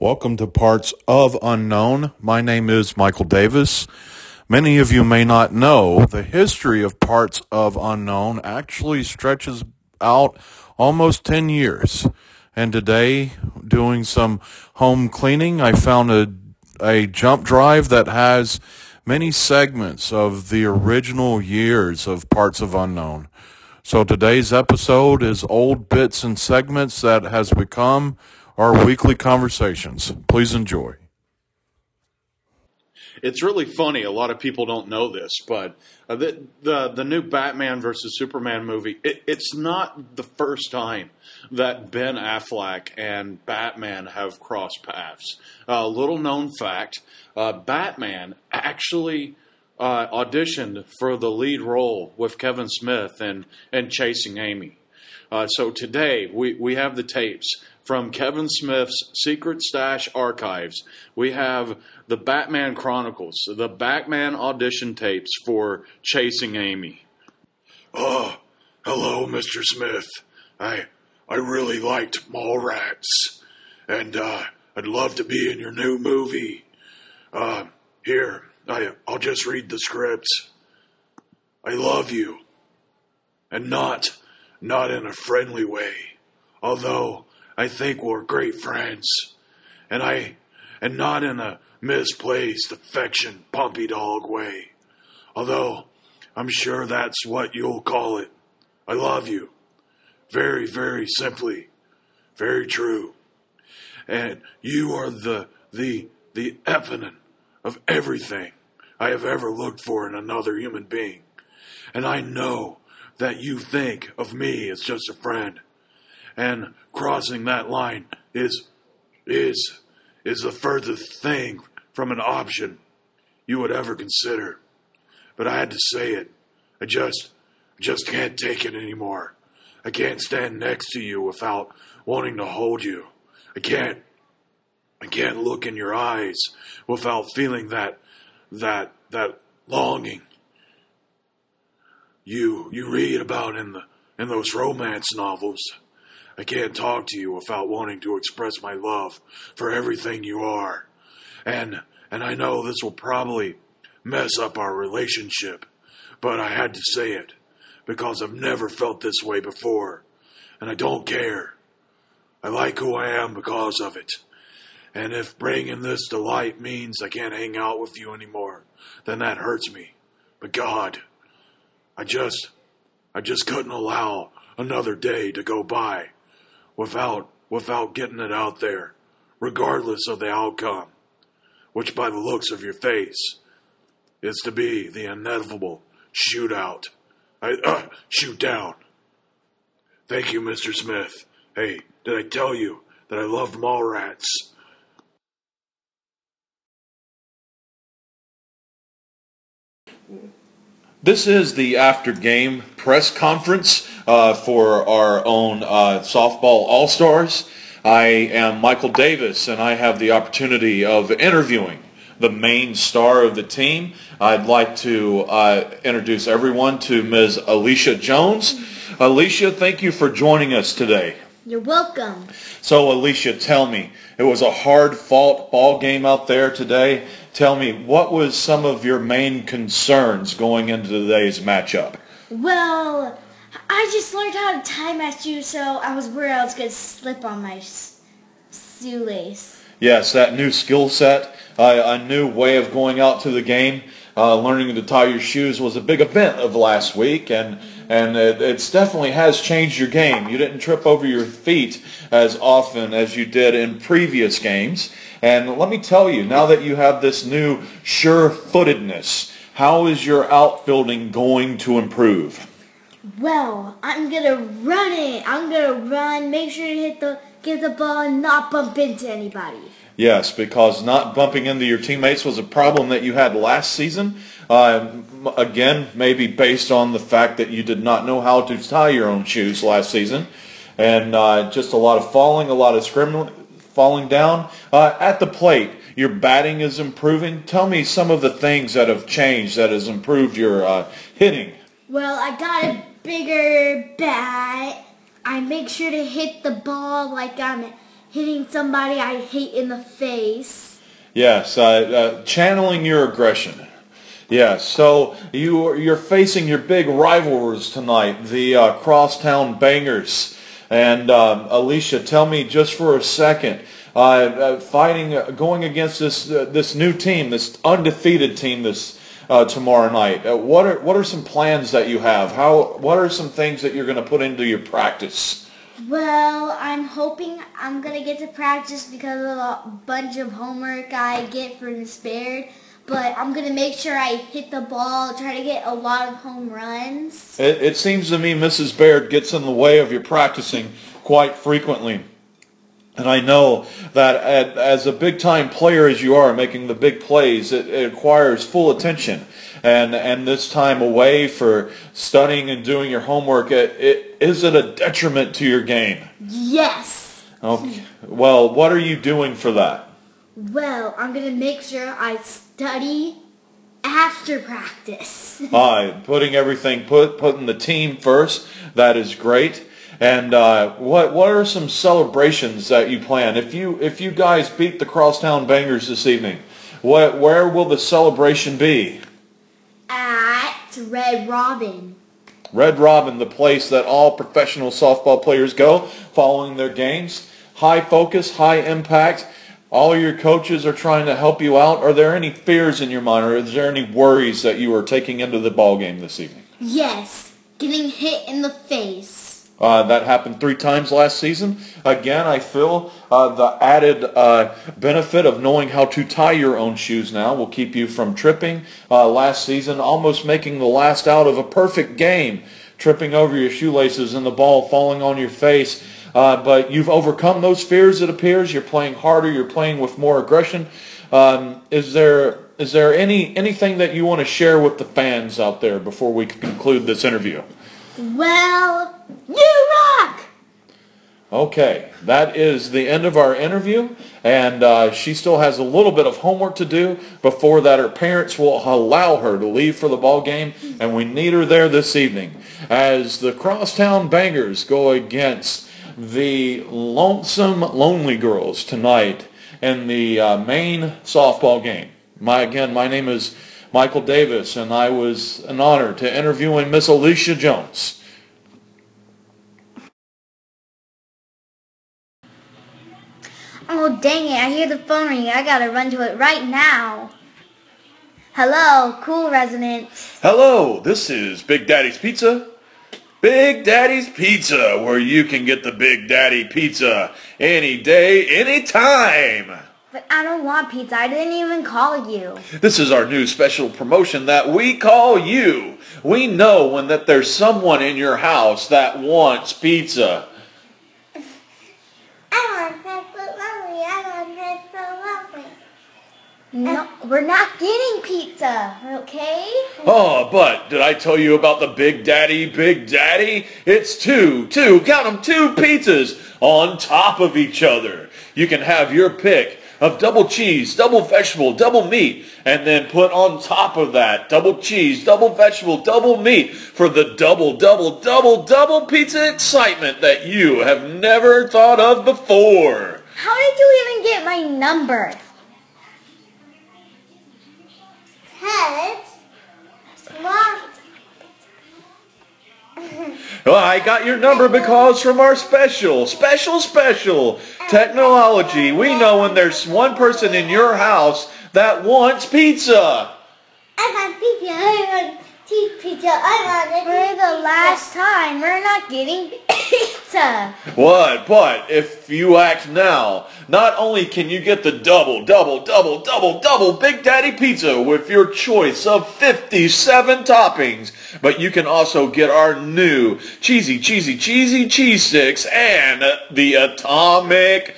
Welcome to Parts of Unknown. My name is Michael Davis. Many of you may not know the history of Parts of Unknown actually stretches out almost 10 years. And today, doing some home cleaning, I found a, a jump drive that has many segments of the original years of Parts of Unknown. So today's episode is old bits and segments that has become our weekly conversations. Please enjoy. It's really funny. A lot of people don't know this, but uh, the, the the new Batman versus Superman movie. It, it's not the first time that Ben Affleck and Batman have crossed paths. Uh, little known fact: uh, Batman actually uh, auditioned for the lead role with Kevin Smith and and Chasing Amy. Uh, so today we, we have the tapes from Kevin Smith's Secret Stash archives. We have the Batman Chronicles, the Batman audition tapes for Chasing Amy. Oh, hello, Mr. Smith. I I really liked Mallrats, and uh, I'd love to be in your new movie. Uh, here, I I'll just read the script. I love you, and not not in a friendly way, although I think we're great friends, and I and not in a misplaced affection puppy dog way, although I'm sure that's what you'll call it. I love you, very very simply, very true, and you are the the the epitome of everything I have ever looked for in another human being, and I know that you think of me as just a friend and crossing that line is is is the furthest thing from an option you would ever consider. But I had to say it. I just just can't take it anymore. I can't stand next to you without wanting to hold you. I can't I can't look in your eyes without feeling that that that longing you you read about in the in those romance novels. I can't talk to you without wanting to express my love for everything you are. And and I know this will probably mess up our relationship, but I had to say it because I've never felt this way before, and I don't care. I like who I am because of it. And if bringing this to light means I can't hang out with you anymore, then that hurts me. But God, I just I just couldn't allow another day to go by without without getting it out there, regardless of the outcome, which by the looks of your face is to be the inevitable shootout. I uh, shoot down. Thank you, Mr. Smith. Hey, did I tell you that I love loved Mallrats? This is the after game press conference uh, for our own uh, softball all stars. I am Michael Davis, and I have the opportunity of interviewing the main star of the team. I'd like to uh, introduce everyone to Ms. Alicia Jones. Alicia, thank you for joining us today. You're welcome. So, Alicia, tell me, it was a hard fought ball game out there today. Tell me, what was some of your main concerns going into today's matchup? Well, I just learned how to tie my shoe, so I was worried I was going to slip on my shoelace. Yes, that new skill set, uh, a new way of going out to the game, uh, learning to tie your shoes was a big event of last week, and and it it's definitely has changed your game. You didn't trip over your feet as often as you did in previous games. And let me tell you, now that you have this new sure-footedness, how is your outfielding going to improve? Well, I'm gonna run it. I'm gonna run, make sure to hit the get the ball and not bump into anybody. Yes, because not bumping into your teammates was a problem that you had last season. Uh, again, maybe based on the fact that you did not know how to tie your own shoes last season, and uh, just a lot of falling, a lot of scrim- falling down uh, at the plate. Your batting is improving. Tell me some of the things that have changed that has improved your uh, hitting. Well, I got a bigger bat. I make sure to hit the ball like I'm hitting somebody I hate in the face. Yes, uh, uh, channeling your aggression. Yes, so you you're facing your big rivals tonight, the uh, Crosstown Bangers. And um, Alicia, tell me just for a second, uh, uh, fighting, uh, going against this uh, this new team, this undefeated team, this uh, tomorrow night. Uh, what are what are some plans that you have? How what are some things that you're going to put into your practice? Well, I'm hoping I'm gonna get to practice because of a bunch of homework I get from the Baird. But I'm gonna make sure I hit the ball, try to get a lot of home runs. It, it seems to me Mrs. Baird gets in the way of your practicing quite frequently. And I know that at, as a big time player as you are, making the big plays, it, it requires full attention. And, and this time away for studying and doing your homework, it, it, is it a detriment to your game? Yes. Okay. Well, what are you doing for that? Well, I'm gonna make sure I study after practice. By putting everything, put putting the team first. That is great. And uh, what what are some celebrations that you plan? If you if you guys beat the Crosstown Bangers this evening, what where will the celebration be? At Red Robin. Red Robin, the place that all professional softball players go following their games. High focus, high impact. All your coaches are trying to help you out. Are there any fears in your mind, or is there any worries that you are taking into the ball game this evening? Yes, getting hit in the face. Uh, that happened three times last season. Again, I feel uh, the added uh, benefit of knowing how to tie your own shoes now will keep you from tripping. Uh, last season, almost making the last out of a perfect game, tripping over your shoelaces and the ball falling on your face. Uh, but you've overcome those fears, it appears. You're playing harder. You're playing with more aggression. Um, is there is there any anything that you want to share with the fans out there before we conclude this interview? Well, you rock! Okay, that is the end of our interview, and uh, she still has a little bit of homework to do before that her parents will allow her to leave for the ball game, and we need her there this evening as the Crosstown Bangers go against the Lonesome Lonely Girls tonight in the uh, main softball game. My again, my name is Michael Davis, and I was an honor to interviewing Miss Alicia Jones. Oh, dang it, I hear the phone ringing. I gotta run to it right now. Hello, cool resident. Hello, this is Big Daddy's Pizza. Big Daddy's Pizza, where you can get the Big Daddy Pizza any day, any time. But I don't want pizza. I didn't even call you. This is our new special promotion that we call you. We know when that there's someone in your house that wants pizza. I want pepper lovely. I want pepper lovely. No, we're not getting pizza, okay? Oh, but did I tell you about the Big Daddy, Big Daddy? It's two, two, count them, two pizzas on top of each other. You can have your pick of double cheese, double vegetable, double meat, and then put on top of that double cheese, double vegetable, double meat for the double, double, double, double pizza excitement that you have never thought of before. How did you even get my number? Well, I got your number because from our special, special, special technology, we know when there's one person in your house that wants pizza. I want pizza. I want cheese pizza. I want it. For a the last time, we're not getting pizza. What? But if you act now, not only can you get the double, double, double, double, double Big Daddy pizza with your choice of 57 toppings, but you can also get our new cheesy, cheesy, cheesy cheese sticks and the atomic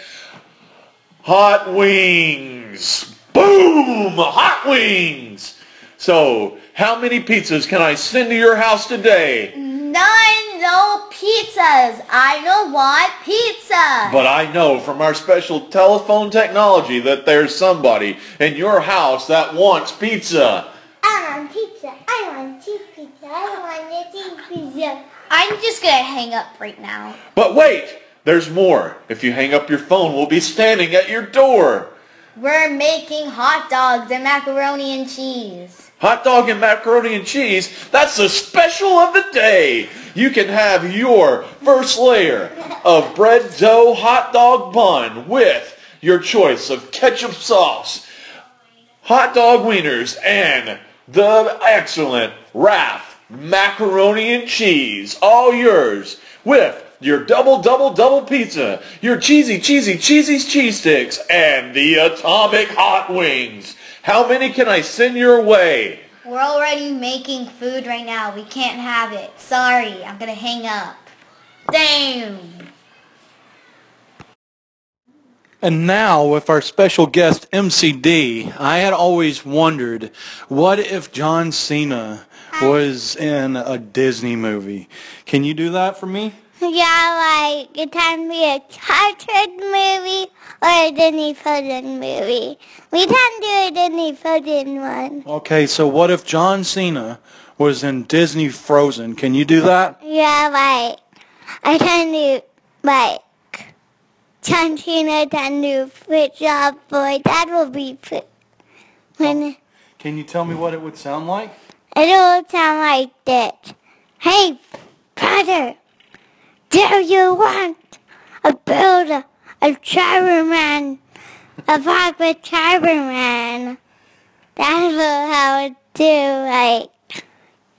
hot wings. Boom! Hot wings! So, how many pizzas can I send to your house today? Nine no pizzas. I don't want pizza. But I know from our special telephone technology that there's somebody in your house that wants pizza. I want pizza. I want cheese pizza. I want cheese pizza. I'm just gonna hang up right now. But wait, there's more. If you hang up your phone, we'll be standing at your door. We're making hot dogs and macaroni and cheese. Hot dog and macaroni and cheese, that's the special of the day. You can have your first layer of bread dough hot dog bun with your choice of ketchup sauce, hot dog wieners, and the excellent Raff macaroni and cheese. All yours with your double, double, double pizza, your cheesy, cheesy, cheesy cheese sticks, and the atomic hot wings. How many can I send your way? We're already making food right now. We can't have it. Sorry, I'm gonna hang up. Damn. And now, with our special guest MCD, I had always wondered what if John Cena was in a Disney movie? Can you do that for me? Yeah, like it can be a cartoon movie or a Disney Frozen movie. We can do a Disney Frozen one. Okay, so what if John Cena was in Disney Frozen? Can you do that? Yeah, like I can do like John Cena can do Fit Job Boy. That will be fit. When oh, Can you tell me what it would sound like? it will sound like this. Hey, brother, do you want a builder, a Cyberman, a park with Cyberman? That's what I would do. Like,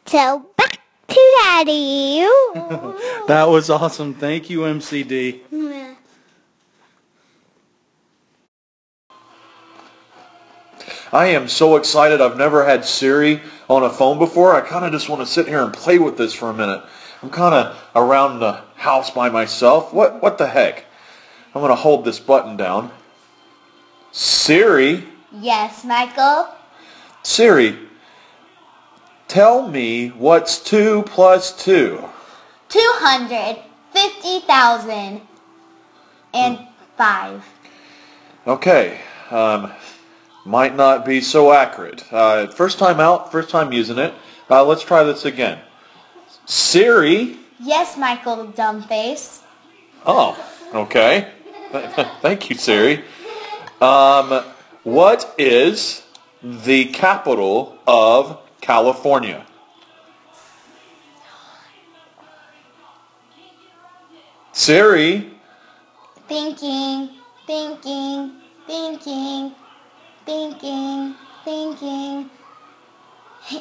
so back to Daddy. That was awesome. Thank you, MCD. I am so excited. I've never had Siri on a phone before. I kind of just want to sit here and play with this for a minute. I'm kind of around the house by myself. What what the heck? I'm going to hold this button down. Siri, Yes, Michael? Siri, tell me what's 2 plus 2. 250,000 and five. Okay. Um, might not be so accurate. Uh, first time out, first time using it. Uh, let's try this again. Siri. Yes, Michael Dumbface. Oh, okay. Thank you, Siri. Um, what is the capital of California? Siri. Thinking, thinking, thinking, thinking, thinking.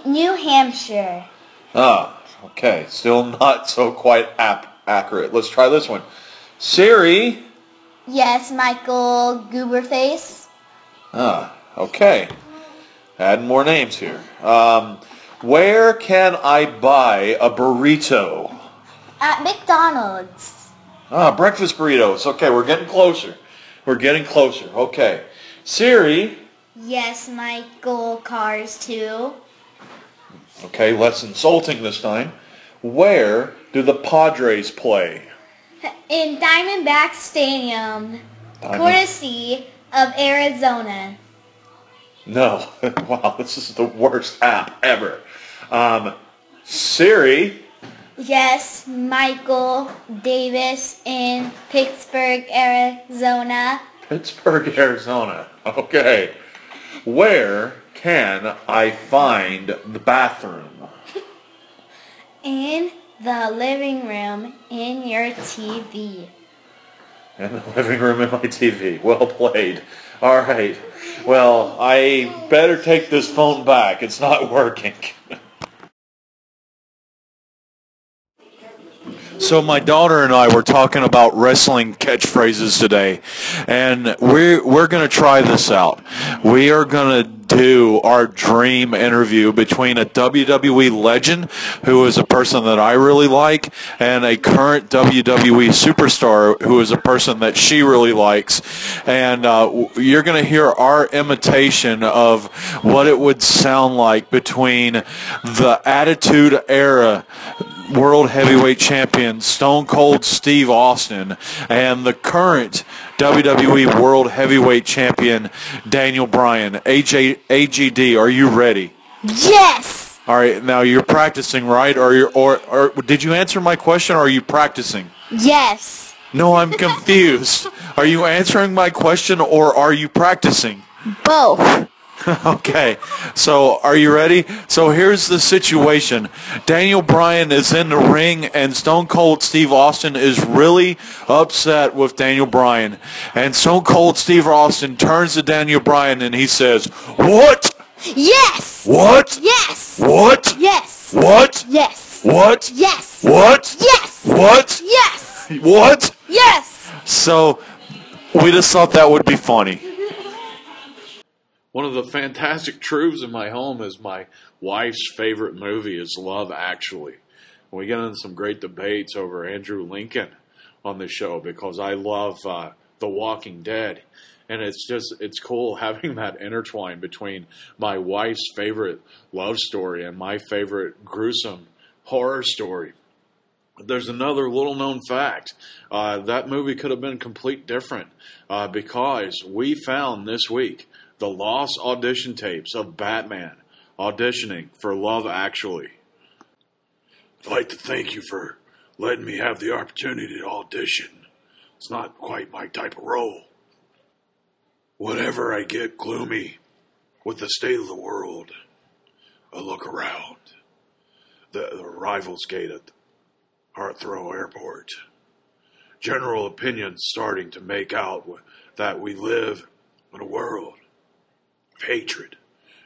New Hampshire. Ah, okay. Still not so quite ap- accurate. Let's try this one. Siri. Yes, Michael Gooberface. Ah, okay. Adding more names here. Um, where can I buy a burrito? At McDonald's. Ah, breakfast burritos. Okay, we're getting closer. We're getting closer. Okay. Siri. Yes, Michael Cars too. Okay, less insulting this time. Where do the Padres play? In Diamondback Stadium, Diamond- courtesy of Arizona. No. wow, this is the worst app ever. Um, Siri. Yes, Michael Davis in Pittsburgh, Arizona. Pittsburgh, Arizona. Okay. Where can I find the bathroom? In the living room in your TV. In the living room in my TV. Well played. All right. Well, I better take this phone back. It's not working. So my daughter and I were talking about wrestling catchphrases today, and we're we're gonna try this out. We are gonna do our dream interview between a WWE legend, who is a person that I really like, and a current WWE superstar, who is a person that she really likes. And uh, you're gonna hear our imitation of what it would sound like between the Attitude Era World Heavyweight Champion Stone Cold Steve Austin and the current WWE World Heavyweight Champion Daniel Bryan. AJ, AGD, are you ready? Yes! All right, now you're practicing, right? Or, you or, or did you answer my question or are you practicing? Yes. No, I'm confused. Are you answering my question or are you practicing? Both. okay, so are you ready? So here's the situation: Daniel Bryan is in the ring, and Stone Cold Steve Austin is really upset with Daniel Bryan, and Stone Cold Steve Austin turns to Daniel Bryan and he says, "What? Yes. What? Yes. What? Yes. What? Yes. What? Yes. What? Yes. What? Yes. What? Yes." So we just thought that would be funny. One of the fantastic truths in my home is my wife's favorite movie is Love Actually. We get into some great debates over Andrew Lincoln on the show because I love uh, The Walking Dead. And it's just, it's cool having that intertwine between my wife's favorite love story and my favorite gruesome horror story. There's another little known fact. Uh, that movie could have been complete different uh, because we found this week the lost audition tapes of Batman auditioning for Love Actually. I'd like to thank you for letting me have the opportunity to audition. It's not quite my type of role. Whenever I get gloomy with the state of the world, I look around the, the arrivals gate at Heathrow Airport. General opinion starting to make out that we live in a world hatred,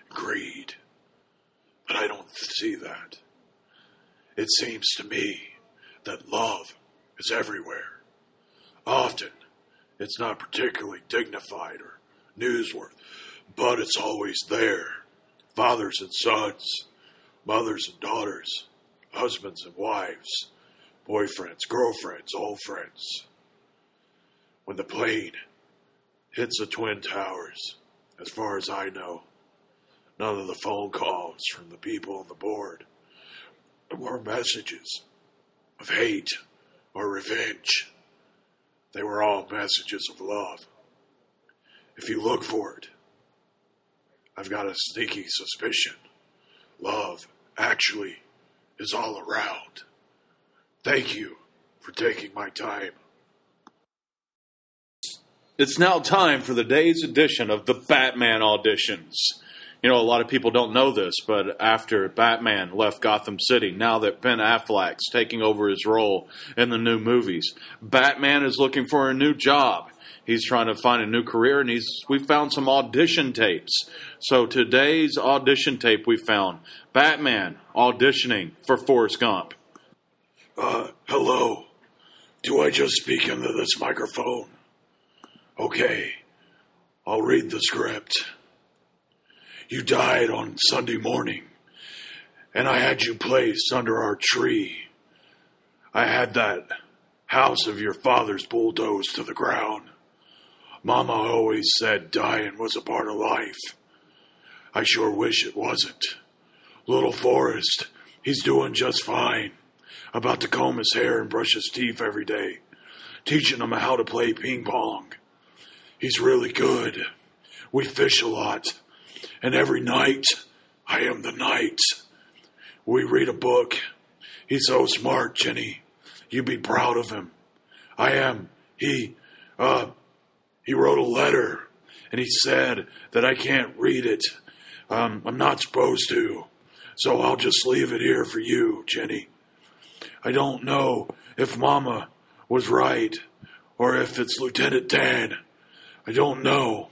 greed. But I don't see that. It seems to me that love is everywhere. Often, it's not particularly dignified or newsworthy, but it's always there. Fathers and sons, mothers and daughters, husbands and wives, boyfriends, girlfriends, old friends. When the plane hits the Twin Towers, as far as I know, none of the phone calls from the people on the board were messages of hate or revenge. They were all messages of love. If you look for it, I've got a sneaky suspicion. Love actually is all around. Thank you for taking my time. It's now time for the day's edition of the Batman auditions. You know, a lot of people don't know this, but after Batman left Gotham City, now that Ben Affleck's taking over his role in the new movies, Batman is looking for a new job. He's trying to find a new career, and he's we found some audition tapes. So today's audition tape we found Batman auditioning for Forrest Gump. Uh, hello. Do I just speak into this microphone? Okay, I'll read the script. You died on Sunday morning, and I had you placed under our tree. I had that house of your father's bulldozed to the ground. Mama always said dying was a part of life. I sure wish it wasn't. Little Forrest, he's doing just fine. About to comb his hair and brush his teeth every day, teaching him how to play ping pong. He's really good. We fish a lot, and every night I am the knight. We read a book. He's so smart, Jenny. You'd be proud of him. I am. He, uh, he wrote a letter, and he said that I can't read it. Um, I'm not supposed to, so I'll just leave it here for you, Jenny. I don't know if Mama was right or if it's Lieutenant Dan. I don't know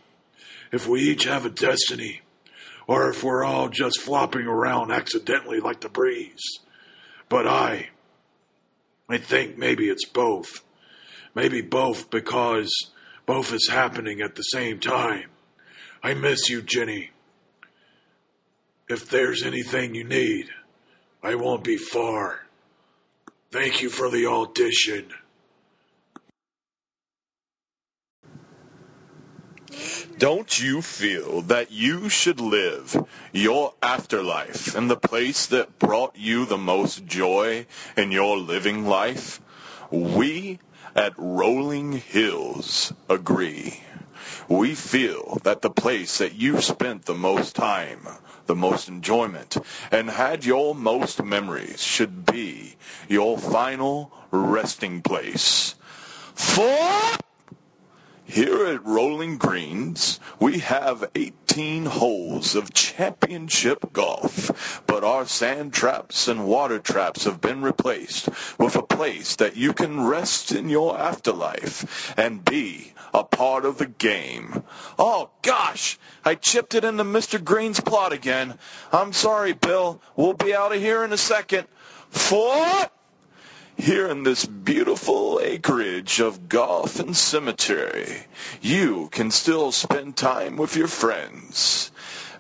if we each have a destiny or if we're all just flopping around accidentally like the breeze. But I, I think maybe it's both. Maybe both because both is happening at the same time. I miss you, Jenny. If there's anything you need, I won't be far. Thank you for the audition. Don't you feel that you should live your afterlife in the place that brought you the most joy in your living life? We at Rolling Hills agree. We feel that the place that you spent the most time, the most enjoyment, and had your most memories should be your final resting place. four. Here at Rolling Greens, we have 18 holes of championship golf, but our sand traps and water traps have been replaced with a place that you can rest in your afterlife and be a part of the game. Oh gosh, I chipped it into Mr. Green's plot again. I'm sorry, Bill. We'll be out of here in a second. Four here in this beautiful acreage of golf and cemetery, you can still spend time with your friends.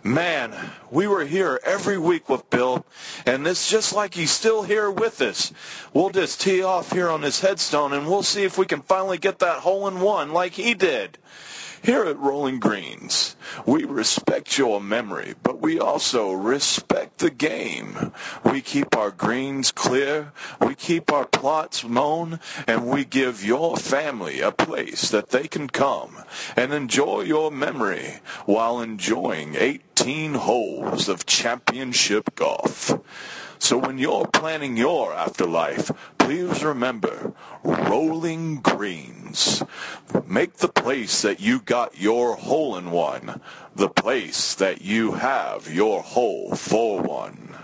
Man, we were here every week with Bill, and it's just like he's still here with us. We'll just tee off here on his headstone, and we'll see if we can finally get that hole in one like he did. Here at Rolling Greens, we respect your memory, but we also respect the game. We keep our greens clear, we keep our plots mown, and we give your family a place that they can come and enjoy your memory while enjoying 18 holes of championship golf. So when you're planning your afterlife, please remember rolling greens. Make the place that you got your hole in one the place that you have your hole for one.